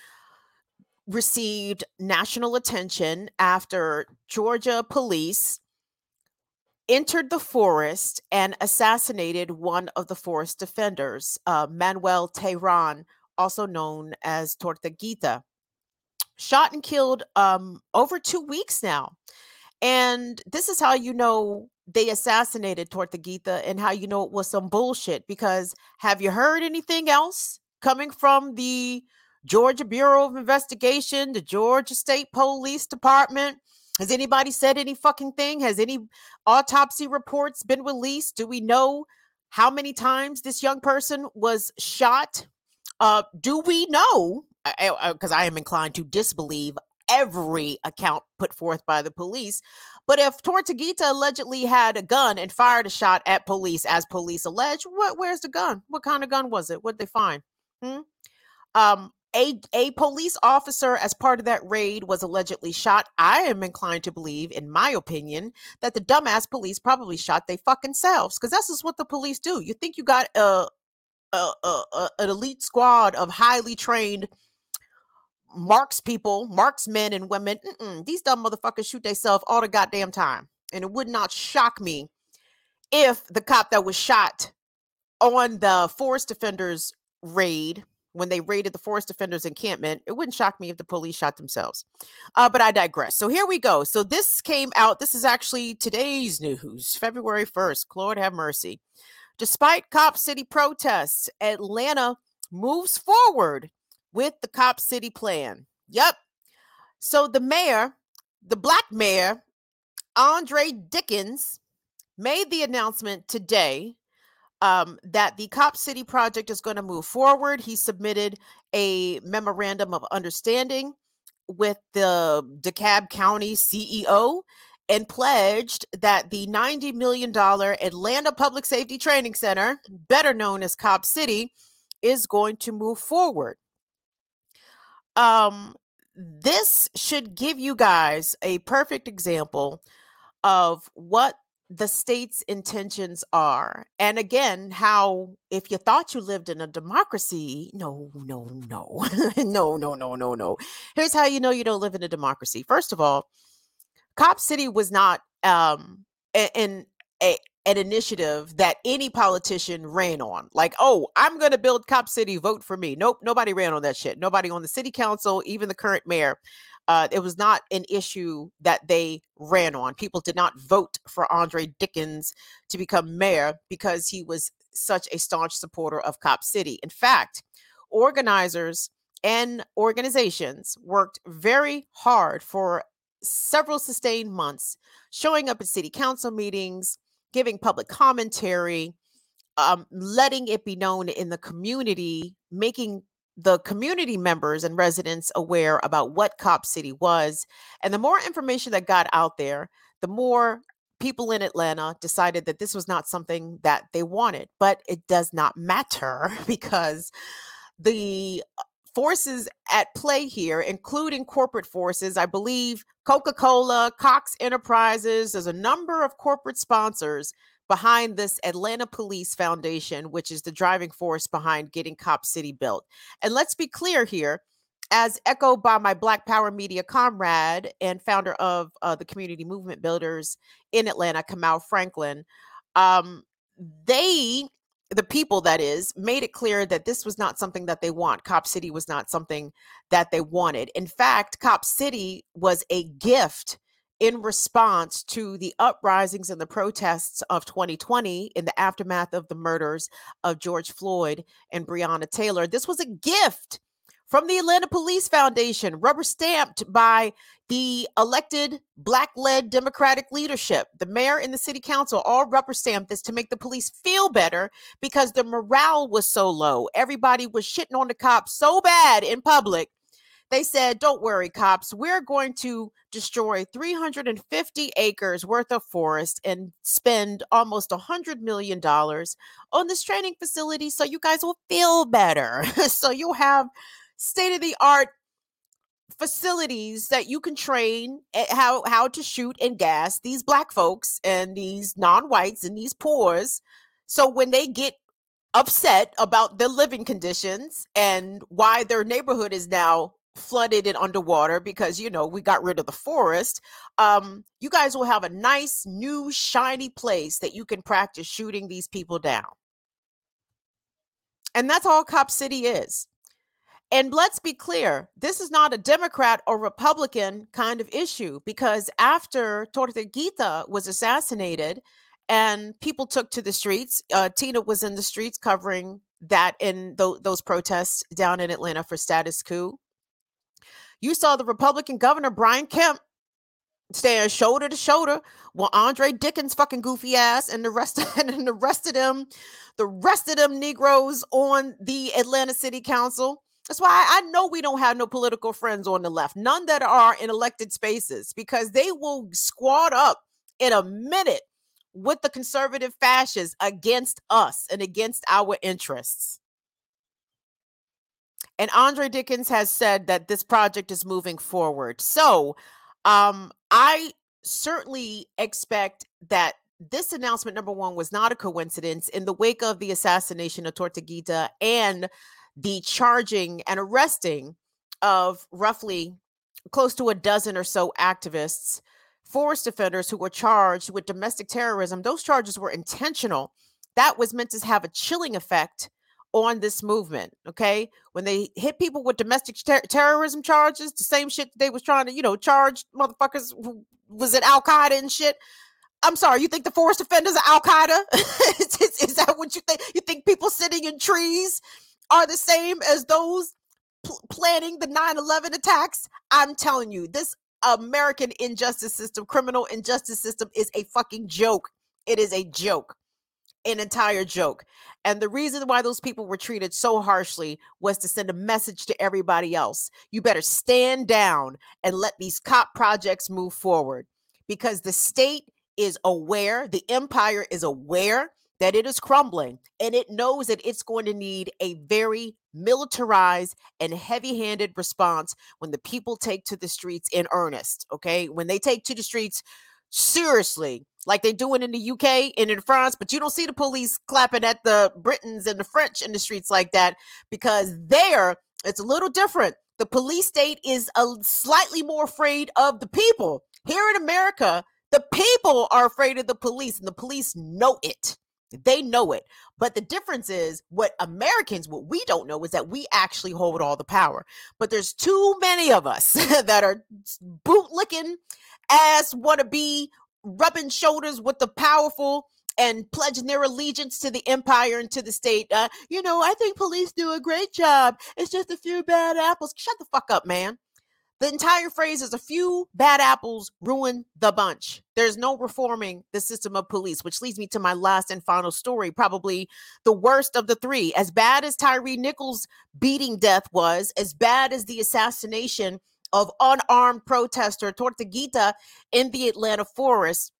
received national attention after Georgia police entered the forest and assassinated one of the forest defenders, uh, Manuel Terán, also known as Tortuguita. Shot and killed um, over two weeks now. And this is how you know they assassinated Tortuguita and how you know it was some bullshit. Because have you heard anything else coming from the Georgia Bureau of Investigation, the Georgia State Police Department. Has anybody said any fucking thing? Has any autopsy reports been released? Do we know how many times this young person was shot? Uh, do we know? Because I, I, I am inclined to disbelieve every account put forth by the police. But if Tortuguita allegedly had a gun and fired a shot at police, as police allege, what? Where's the gun? What kind of gun was it? What did they find? Hmm? Um, a, a police officer as part of that raid was allegedly shot. I am inclined to believe, in my opinion, that the dumbass police probably shot they fucking selves because that's just what the police do. You think you got a, a, a an elite squad of highly trained marks people, marksmen and women. Mm-mm, these dumb motherfuckers shoot themselves all the goddamn time. And it would not shock me if the cop that was shot on the forest defenders raid when they raided the forest defenders encampment. It wouldn't shock me if the police shot themselves. Uh, but I digress. So here we go. So this came out. This is actually today's news, February 1st. Lord have mercy. Despite Cop City protests, Atlanta moves forward with the Cop City plan. Yep. So the mayor, the black mayor, Andre Dickens, made the announcement today um, that the Cop City project is going to move forward. He submitted a memorandum of understanding with the DeKalb County CEO and pledged that the $90 million Atlanta Public Safety Training Center, better known as Cop City, is going to move forward. Um, this should give you guys a perfect example of what the state's intentions are. And again, how if you thought you lived in a democracy, no, no, no, no, no, no, no, no. Here's how you know you don't live in a democracy. First of all, Cop City was not um in a an initiative that any politician ran on. Like, oh, I'm going to build Cop City, vote for me. Nope, nobody ran on that shit. Nobody on the city council, even the current mayor, uh, it was not an issue that they ran on. People did not vote for Andre Dickens to become mayor because he was such a staunch supporter of Cop City. In fact, organizers and organizations worked very hard for several sustained months, showing up at city council meetings, giving public commentary, um, letting it be known in the community, making the community members and residents aware about what Cop City was. And the more information that got out there, the more people in Atlanta decided that this was not something that they wanted. But it does not matter because the uh, forces at play here, including corporate forces, I believe Coca Cola, Cox Enterprises, there's a number of corporate sponsors behind this Atlanta Police Foundation, which is the driving force behind getting Cop City built. And let's be clear here, as echoed by my Black Power Media comrade and founder of uh, the Community Movement Builders in Atlanta, Kamau Franklin, um, they, the people that is, made it clear that this was not something that they want. Cop City was not something that they wanted. In fact, Cop City was a gift in response to the uprisings and the protests of 2020 in the aftermath of the murders of George Floyd and Breonna Taylor. This was a gift from the Atlanta Police Foundation, rubber stamped by the elected black led Democratic leadership. The mayor and the city council all rubber stamped this to make the police feel better because the morale was so low. Everybody was shitting on the cops so bad in public they said, Don't worry, cops, we're going to destroy 350 acres worth of forest and spend almost $100 million on this training facility so you guys will feel better. so you'll have state of the art facilities that you can train eh, how how to shoot and gas these black folks and these non-whites and these poors so when they get upset about their living conditions and why their neighborhood is now flooded and underwater because you know we got rid of the forest um you guys will have a nice new shiny place that you can practice shooting these people down. And that's all cop city is. And let's be clear this is not a democrat or republican kind of issue because after tortuguita was assassinated and people took to the streets uh, tina was in the streets covering that in th- those protests down in atlanta for Status Coup you saw the Republican governor, Brian Kemp, stand shoulder to shoulder with Andre Dickens' fucking goofy ass and the rest of, and the rest of them, the rest of them Negroes on the Atlanta City Council. That's why I know we don't have no political friends on the left, none that are in elected spaces, because they will squad up in a minute with the conservative fascists against us and against our interests. And Andre Dickens has said that this project is moving forward. So um, I certainly expect that this announcement, number one, was not a coincidence in the wake of the assassination of Tortuguita and the charging and arresting of roughly close to a dozen or so activists, forest defenders who were charged with domestic terrorism. Those charges were intentional. That was meant to have a chilling effect on this movement. Okay, when they hit people with domestic ter- terrorism charges, the same shit they was trying to, you know, charge motherfuckers was it Al Qaeda and shit. I'm sorry, you think the forest defenders are Al Qaeda? is, is, is, that what you think? You think people sitting in trees are the same as those pl- planning the 9 11 attacks? I'm telling you, this American injustice system, criminal injustice system, is a fucking joke. It is a joke. an entire joke. And the reason why those people were treated so harshly was to send a message to everybody else. You better stand down and let these cop projects move forward because the state is aware, the empire is aware that it is crumbling and it knows that it's going to need a very militarized and heavy handed response when the people take to the streets in earnest. Okay. When they take to the streets seriously, like they're doing in the UK and in France, but you don't see the police clapping at the Britons and the French in the streets like that because there it's a little different. The police state is a slightly more afraid of the people. Here in America, the people are afraid of the police and the police know it. They know it. But the difference is what Americans, what we don't know is that we actually hold all the power. But there's too many of us that are bootlicking ass, want to be rubbing shoulders with the powerful and pledging their allegiance to the empire and to the state. Uh, you know, I think police do a great job. It's just a few bad apples. Shut the fuck up, man. The entire phrase is a few bad apples ruin the bunch. There's no reforming the system of police, which leads me to my last and final story, probably the worst of the three. As bad as Tyre Nichols' beating death was, as bad as the assassination of unarmed protester Tortuguita in the Atlanta forest,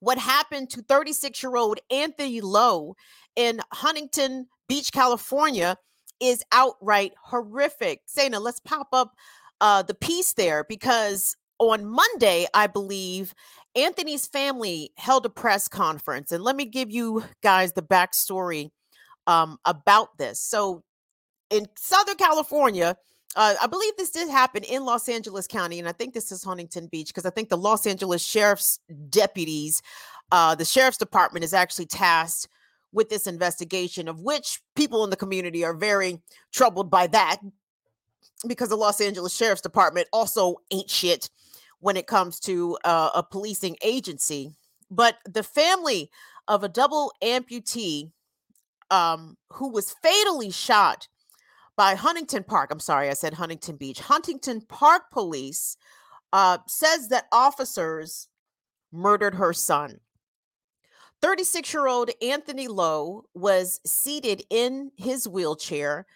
what happened to 36 year old Anthony Lowe in Huntington Beach, California, is outright horrific. Sana, let's pop up uh, the piece there because on Monday, I believe, Anthony's family held a press conference. And let me give you guys the backstory um, about this. So, in Southern California, uh, I believe this did happen in Los Angeles County, and I think this is Huntington Beach because I think the Los Angeles Sheriff's deputies, uh, the Sheriff's Department is actually tasked with this investigation, of which people in the community are very troubled by that because the Los Angeles Sheriff's Department also ain't shit when it comes to uh, a policing agency. But the family of a double amputee um, who was fatally shot by Huntington Park, I'm sorry, I said Huntington Beach, Huntington Park police uh, says that officers murdered her son. 36 year old Anthony Lowe was seated in his wheelchair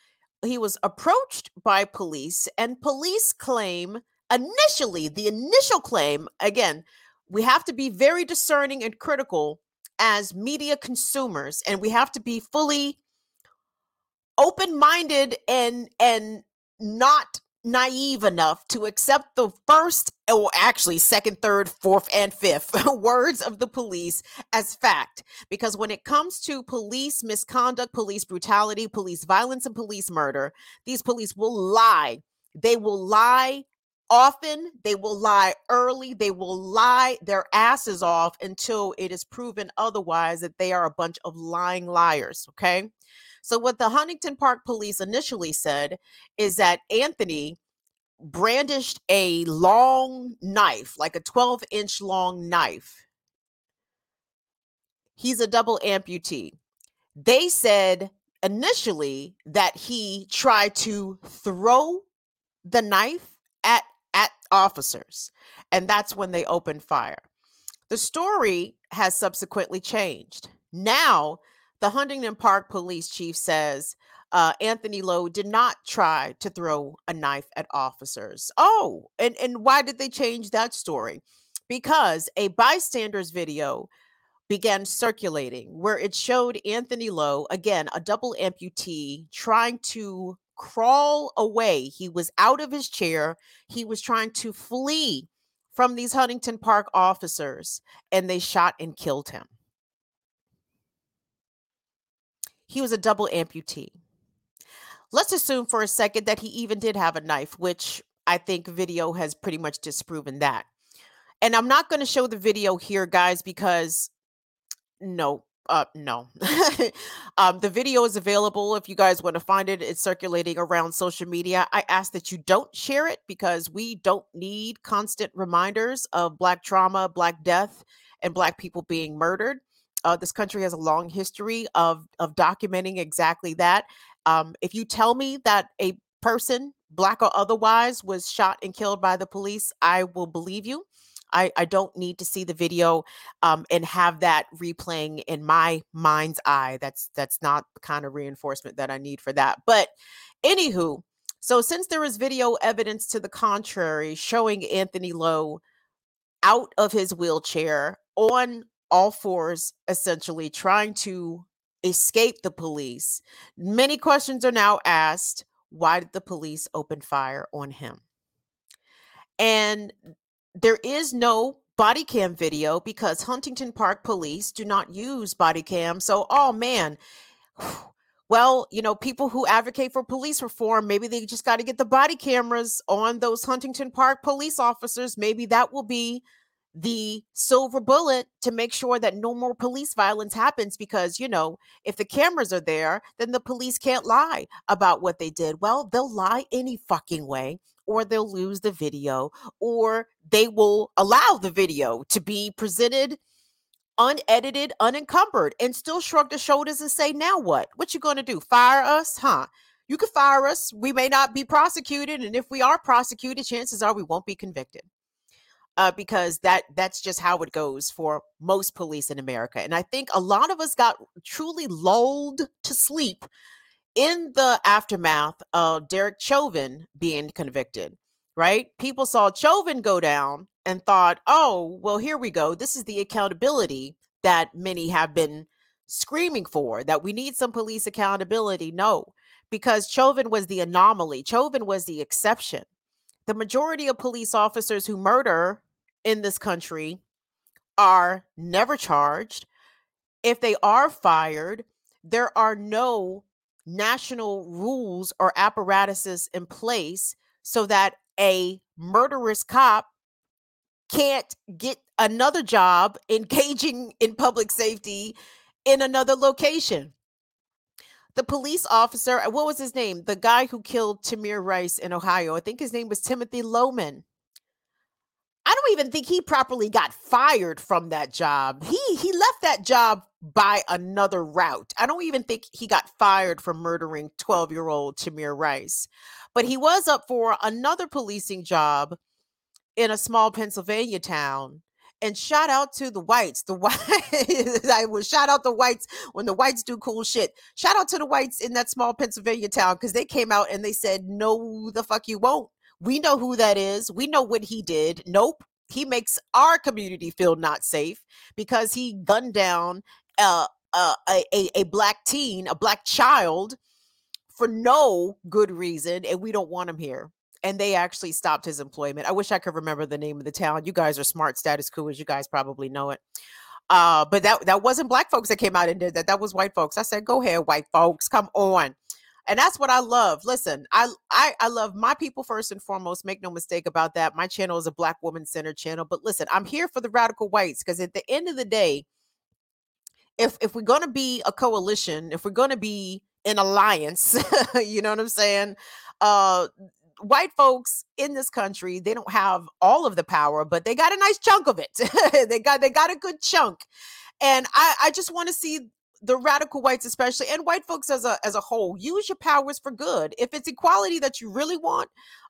he was approached by police, and police claim initially, the initial claim, again, we have to be very discerning and critical as media consumers, and we have to be fully open-minded and and not naive enough to accept the first or actually second, third, fourth, and fifth words of the police as fact. Because when it comes to police misconduct, police brutality, police violence, and police murder, these police will lie. They will lie often, they will lie early, they will lie their asses off until it is proven otherwise that they are a bunch of lying liars. Okay. So, what the Huntington Park police initially said is that Anthony brandished a long knife, like a 12 inch long knife. He's a double amputee. They said initially that he tried to throw the knife at at officers and that's when they opened fire. The story has subsequently changed. Now the Huntington Park police chief says uh, Anthony Lowe did not try to throw a knife at officers. Oh, and, and why did they change that story? Because a bystander's video began circulating where it showed Anthony Lowe, again, a double amputee, trying to crawl away. He was out of his chair, he was trying to flee from these Huntington Park officers, and they shot and killed him. He was a double amputee. Let's assume for a second that he even did have a knife, which I think video has pretty much disproven that. And I'm not going to show the video here, guys, because no, uh, no. um, the video is available if you guys want to find it. It's circulating around social media. I ask that you don't share it because we don't need constant reminders of Black trauma, Black death, and Black people being murdered. Uh, this country has a long history of of documenting exactly that. Um, if you tell me that a person, black or otherwise, was shot and killed by the police, I will believe you. I, I don't need to see the video um, and have that replaying in my mind's eye. That's that's not the kind of reinforcement that I need for that. But anywho, so since there is video evidence to the contrary showing Anthony Lowe out of his wheelchair on all fours, essentially trying to escape the police, many questions are now asked. Why did the police open fire on him? And there is no body cam video because Huntington Park police do not use body cam. So, oh man, well, you know, people who advocate for police reform, maybe they just got to get the body cameras on those Huntington Park police officers. Maybe that will be the silver bullet to make sure that no more police violence happens because you know if the cameras are there then the police can't lie about what they did. Well they'll lie any fucking way or they'll lose the video or they will allow the video to be presented unedited unencumbered and still shrug their shoulders and say now what? What you to do? Fire us? Huh? You could fire us. We may not be prosecuted and if we are prosecuted chances are we won't be convicted uh, because that that's just how it goes for most police in America. And I think a lot of us got truly lulled to sleep in the aftermath of Derek Chauvin being convicted. Right? People saw Chauvin go down and thought, "Oh, well, here we go. This is the accountability that many have been screaming for. That we need some police accountability." No, because Chauvin was the anomaly. Chauvin was the exception the majority of police officers who murder in this country are never charged. If they are fired, there are no national rules or apparatuses in place so that a murderous cop can't get another job engaging in public safety in another location. The police officer, what was his name? The guy who killed Tamir Rice in Ohio. I think his name was Timothy Loehmann. I don't even think he properly got fired from that job. He he left that job by another route. I don't even think he got fired for murdering 12-year-old Tamir Rice. But he was up for another policing job in a small Pennsylvania town. And shout out to the whites. The whites, I will shout out the whites when the whites do cool shit. Shout out to the whites in that small Pennsylvania town because they came out and they said, No, the fuck you won't we know who that is. We know what he did. Nope. He makes our community feel not safe because he gunned down uh, uh, a, a, a black teen, a black child for no good reason. And we don't want him here and they actually stopped his employment. I wish I could remember the name of the town. You guys are smart, Status Coup, as you guys probably know it. Uh, but that that wasn't black folks that came out and did that. That was white folks. I said, "Go ahead, white folks, come on." And that's what i love. Listen I, I i love my people first and foremost make no mistake about that. My channel is a black woman centered channel but listen i'm here for the radical whites because at the end of the day if if we're going to be a coalition if we're going to be an alliance you know what i'm saying? Uh white folks in this country they don't have all of the power but they got a nice chunk of it. They got they got a good chunk. And i i just want to see the radical whites especially and white folks as a as a whole use your powers for good. If it's equality that you really want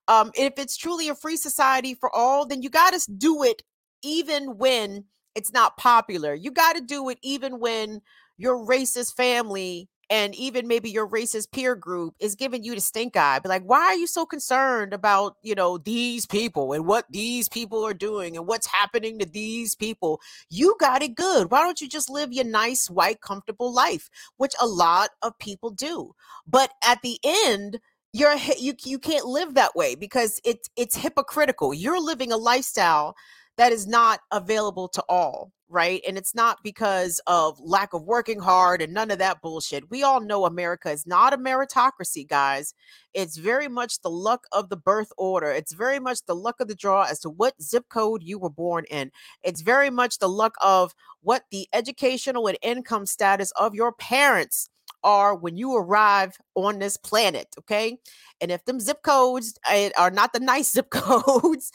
um if it's truly a free society for all then you got to do it even when it's not popular. You got to do it even when your racist family and even maybe your racist peer group is giving you the stink eye but like why are you so concerned about you know these people and what these people are doing and what's happening to these people? You got it good. Why don't you just live your nice white comfortable life which a lot of people do. But at the end you're you, you can't live that way because it's it's hypocritical. You're living a lifestyle that is not available to all right? And it's not because of lack of working hard and none of that bullshit. We all know America is not a meritocracy, guys. It's very much the luck of the birth order. It's very much the luck of the draw as to what zip code you were born in. It's very much the luck of what the educational and income status of your parents are when you arrive on this planet, okay? And if them zip codes eh, are not the nice zip codes,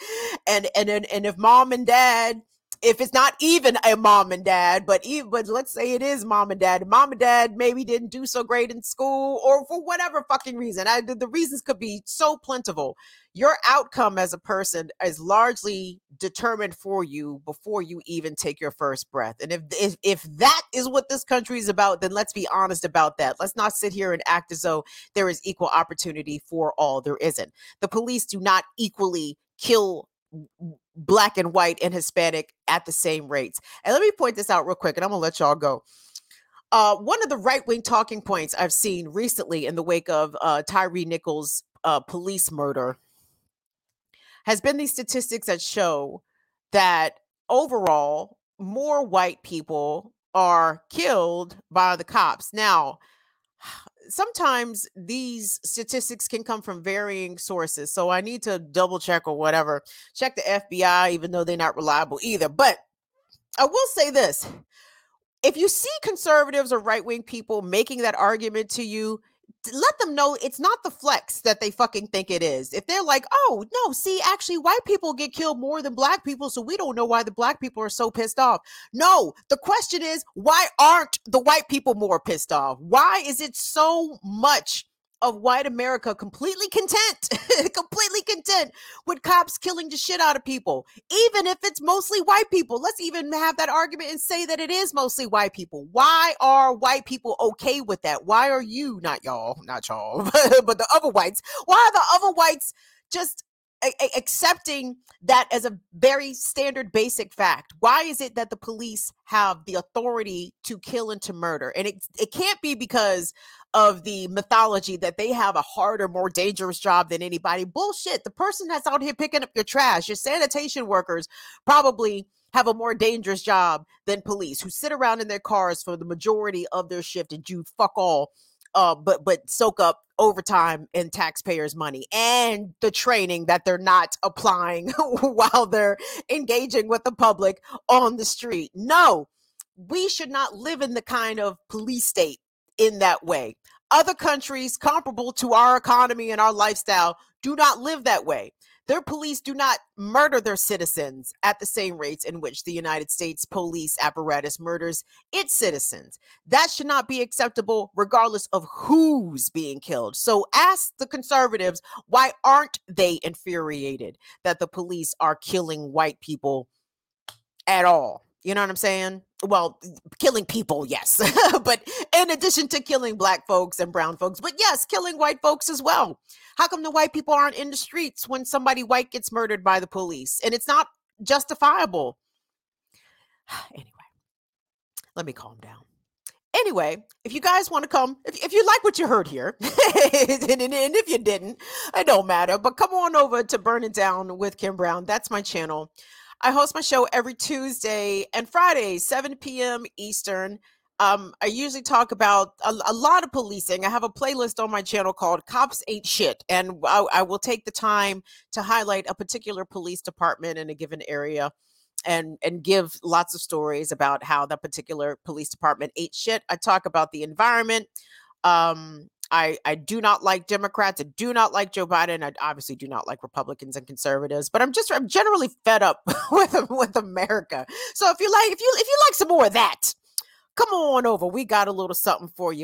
and and and if mom and dad if it's not even a mom and dad, but even, but let's say it is mom and dad. Mom and dad maybe didn't do so great in school, or for whatever fucking reason. I, the, the reasons could be so plentiful. Your outcome as a person is largely determined for you before you even take your first breath. And if if if that is what this country is about, then let's be honest about that. Let's not sit here and act as though there is equal opportunity for all. There isn't. The police do not equally kill black and white and Hispanic at the same rates. And let me point this out real quick, and I'm gonna let y'all go. Uh, one of the right wing talking points I've seen recently in the wake of uh, Tyre Nichols' uh, police murder has been these statistics that show that overall more white people are killed by the cops. Now, sometimes these statistics can come from varying sources. So I need to double check or whatever. Check the FBI, even though they're not reliable either. But I will say this if you see conservatives or right wing people making that argument to you, let them know it's not the flex that they fucking think it is. If they're like, oh, no, see, actually, white people get killed more than black people, so we don't know why the black people are so pissed off. No, the question is, why aren't the white people more pissed off? Why is it so much? Of white America completely content, completely content with cops killing the shit out of people, even if it's mostly white people. Let's even have that argument and say that it is mostly white people. Why are white people okay with that? Why are you, not y'all, not y'all, but the other whites, why are the other whites just a- accepting that as a very standard basic fact why is it that the police have the authority to kill and to murder? And it, it can't be because of the mythology that they have a harder more dangerous job than anybody. Bullshit the person that's out here picking up your trash your sanitation workers probably have a more dangerous job than police who sit around in their cars for the majority of their shift and do fuck all uh, but but soak up overtime and taxpayers' money and the training that they're not applying while they're engaging with the public on the street. No, we should not live in the kind of police state in that way. Other countries comparable to our economy and our lifestyle do not live that way. Their police do not murder their citizens at the same rates in which the United States police apparatus murders its citizens. That should not be acceptable, regardless of who's being killed. So ask the conservatives why aren't they infuriated that the police are killing white people at all? You know what I'm saying? Well, killing people, yes. but in addition to killing black folks and brown folks, but yes, killing white folks as well. How come the white people aren't in the streets when somebody white gets murdered by the police? And it's not justifiable. anyway, let me calm down. Anyway, if you guys want to come, if, if you like what you heard here, and, and, and if you didn't, it don't matter. But come on over to Burn It Down with Kim Brown. That's my channel. I host my show every Tuesday and Friday, 7 p.m. Eastern. Um, I usually talk about a, a, lot of policing. I have a playlist on my channel called Cops Ain't Shit, and I, I will take the time to highlight a particular police department in a given area and and give lots of stories about how that particular police department ate shit. I talk about the environment. Um, I, I do not like Democrats. I do not like Joe Biden. I obviously do not like Republicans and conservatives, but I'm just I'm generally fed up with with America. So if you like if you if you like some more of that, come on over. We got a little something for you.